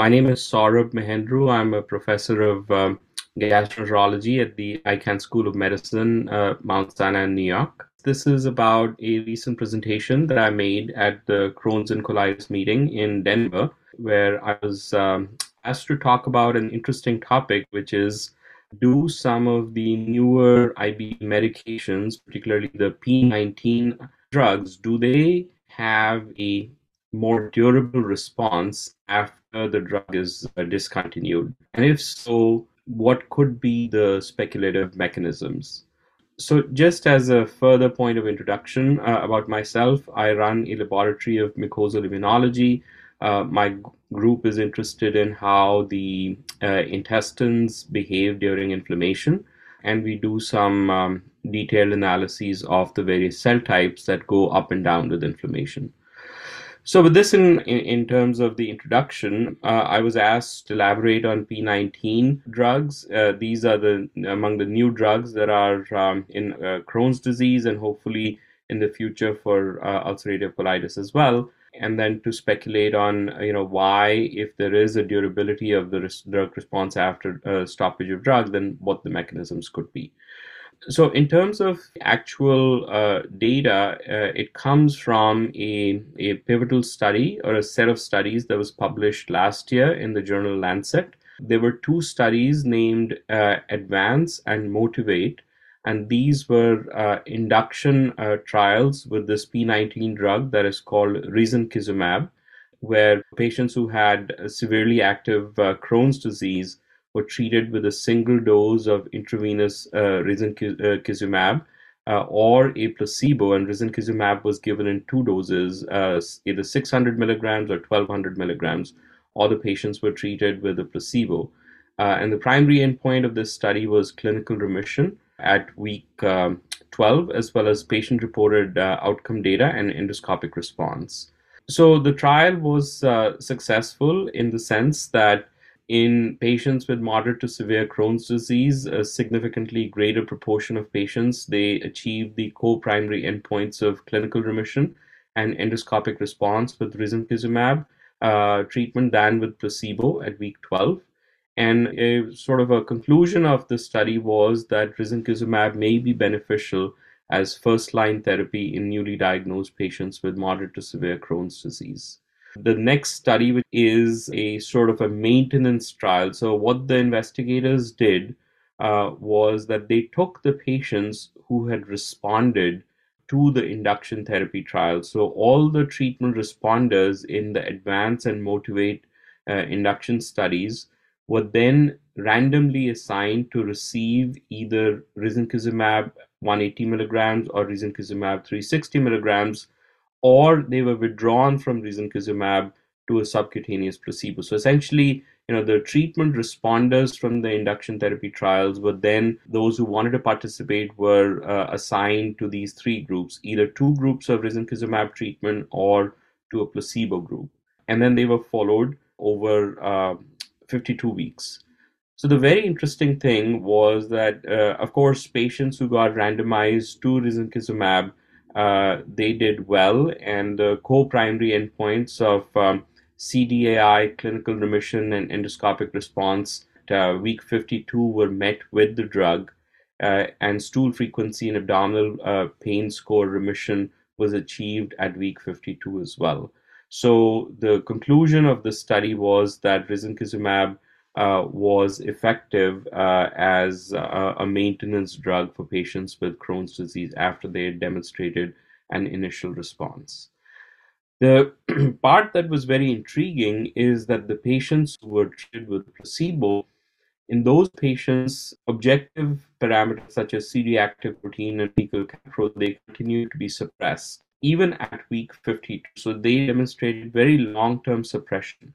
my name is Saurabh Mehandru. I'm a professor of um, gastroenterology at the Icahn School of Medicine, uh, Mount Sinai, New York. This is about a recent presentation that I made at the Crohn's and colitis meeting in Denver, where I was um, asked to talk about an interesting topic, which is do some of the newer IBD medications, particularly the P19 drugs, do they have a more durable response after the drug is uh, discontinued? And if so, what could be the speculative mechanisms? So, just as a further point of introduction uh, about myself, I run a laboratory of mucosal immunology. Uh, my group is interested in how the uh, intestines behave during inflammation, and we do some um, detailed analyses of the various cell types that go up and down with inflammation. So, with this in, in, in terms of the introduction, uh, I was asked to elaborate on P19 drugs. Uh, these are the among the new drugs that are um, in uh, Crohn's disease and hopefully in the future for uh, ulcerative colitis as well. And then to speculate on, you know, why, if there is a durability of the res- drug response after uh, stoppage of drug, then what the mechanisms could be so in terms of actual uh, data, uh, it comes from a, a pivotal study or a set of studies that was published last year in the journal Lancet. There were two studies named uh, Advance and Motivate, and these were uh, induction uh, trials with this P19 drug that is called risankizumab, where patients who had severely active uh, Crohn's disease were treated with a single dose of intravenous uh, risankizumab uh, or a placebo, and risankizumab was given in two doses, uh, either 600 milligrams or 1200 milligrams. All the patients were treated with a placebo. Uh, and the primary endpoint of this study was clinical remission at week um, 12, as well as patient reported uh, outcome data and endoscopic response. So the trial was uh, successful in the sense that in patients with moderate to severe Crohn's disease, a significantly greater proportion of patients they achieve the co-primary endpoints of clinical remission and endoscopic response with risankizumab uh, treatment than with placebo at week 12. And a sort of a conclusion of the study was that risankizumab may be beneficial as first-line therapy in newly diagnosed patients with moderate to severe Crohn's disease. The next study is a sort of a maintenance trial. So, what the investigators did uh, was that they took the patients who had responded to the induction therapy trial. So, all the treatment responders in the advance and motivate uh, induction studies were then randomly assigned to receive either risankizumab 180 milligrams or risankizumab 360 milligrams or they were withdrawn from risankizumab to a subcutaneous placebo. So essentially, you know, the treatment responders from the induction therapy trials were then those who wanted to participate were uh, assigned to these three groups, either two groups of risankizumab treatment or to a placebo group. And then they were followed over uh, 52 weeks. So the very interesting thing was that, uh, of course, patients who got randomized to risankizumab they did well, and the co-primary endpoints of um, CDAI, clinical remission, and endoscopic response at uh, week 52 were met with the drug, uh, and stool frequency and abdominal uh, pain score remission was achieved at week 52 as well. So the conclusion of the study was that risankizumab uh, was effective uh, as a, a, maintenance drug for patients with Crohn's disease after they had demonstrated an initial response. The part that was very intriguing is that the patients who were treated with placebo, in those patients, objective parameters such as C-reactive protein and fecal calprotectin, they continued to be suppressed even at week 52. So they demonstrated very long-term suppression.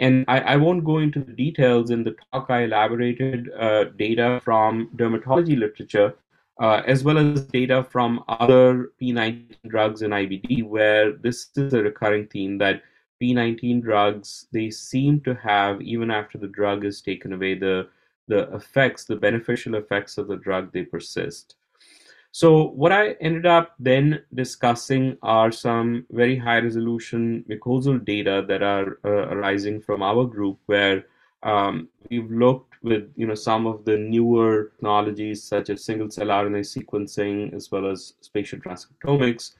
And I, I, won't go into the details in the talk. I elaborated uh, data from dermatology literature, uh, as well as data from other P19 drugs in IBD, where this is a recurring theme that P19 drugs, they seem to have, even after the drug is taken away, the, the effects, the beneficial effects of the drug, they persist. So what I ended up then discussing are some very high resolution mucosal data that are uh, arising from our group where um, we've looked with you know some of the newer technologies such as single cell RNA sequencing as well as spatial transcriptomics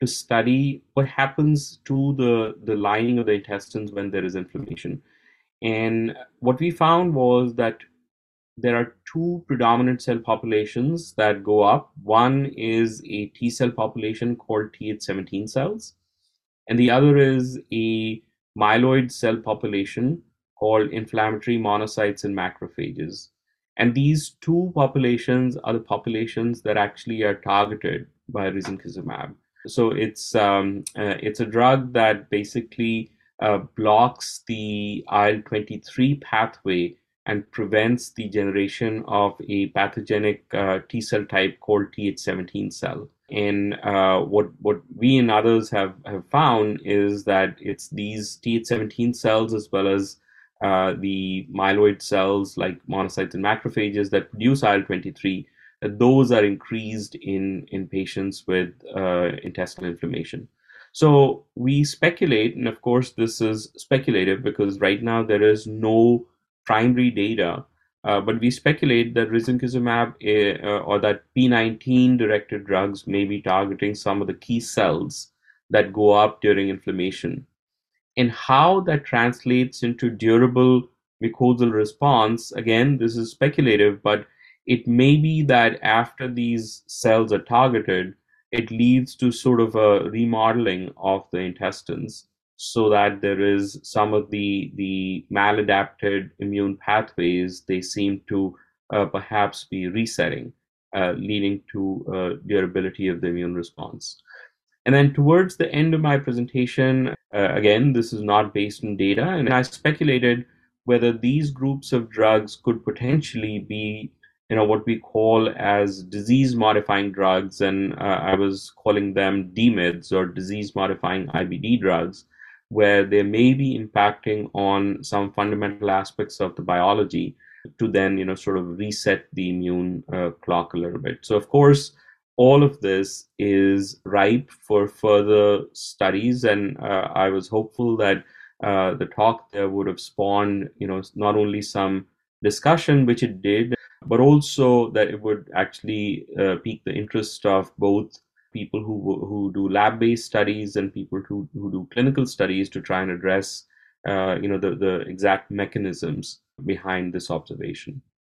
to study what happens to the, the lining of the intestines when there is inflammation. And what we found was that there are two predominant cell populations that go up. One is a T cell population called Th17 cells, and the other is a myeloid cell population called inflammatory monocytes and macrophages. And these two populations are the populations that actually are targeted by risankizumab. So it's um, uh, it's a drug that basically uh, blocks the IL twenty three pathway and prevents the generation of a pathogenic uh, T cell type called Th17 cell. And uh, what what we and others have, have found is that it's these Th17 cells as well as uh, the myeloid cells like monocytes and macrophages that produce IL-23 those are increased in in patients with uh, intestinal inflammation. So we speculate, and of course this is speculative because right now there is no primary data, uh, but we speculate that risankizumab uh, or that P19 directed drugs may be targeting some of the key cells that go up during inflammation. And how that translates into durable mucosal response, again, this is speculative, but it may be that after these cells are targeted, it leads to sort of a remodeling of the intestines so that there is some of the the maladapted immune pathways they seem to uh, perhaps be resetting uh, leading to uh, durability of the immune response. And then towards the end of my presentation uh, again this is not based on data and i speculated whether these groups of drugs could potentially be you know what we call as disease modifying drugs and uh, i was calling them dmids or disease modifying ibd drugs where they may be impacting on some fundamental aspects of the biology to then you know sort of reset the immune uh, clock a little bit. So of course all of this is ripe for further studies and uh, i was hopeful that uh, the talk there would have spawned you know not only some discussion which it did but also that it would actually uh, pique the interest of both people who who do lab-based studies and people who, who do clinical studies to try and address uh, you know the, the exact mechanisms behind this observation.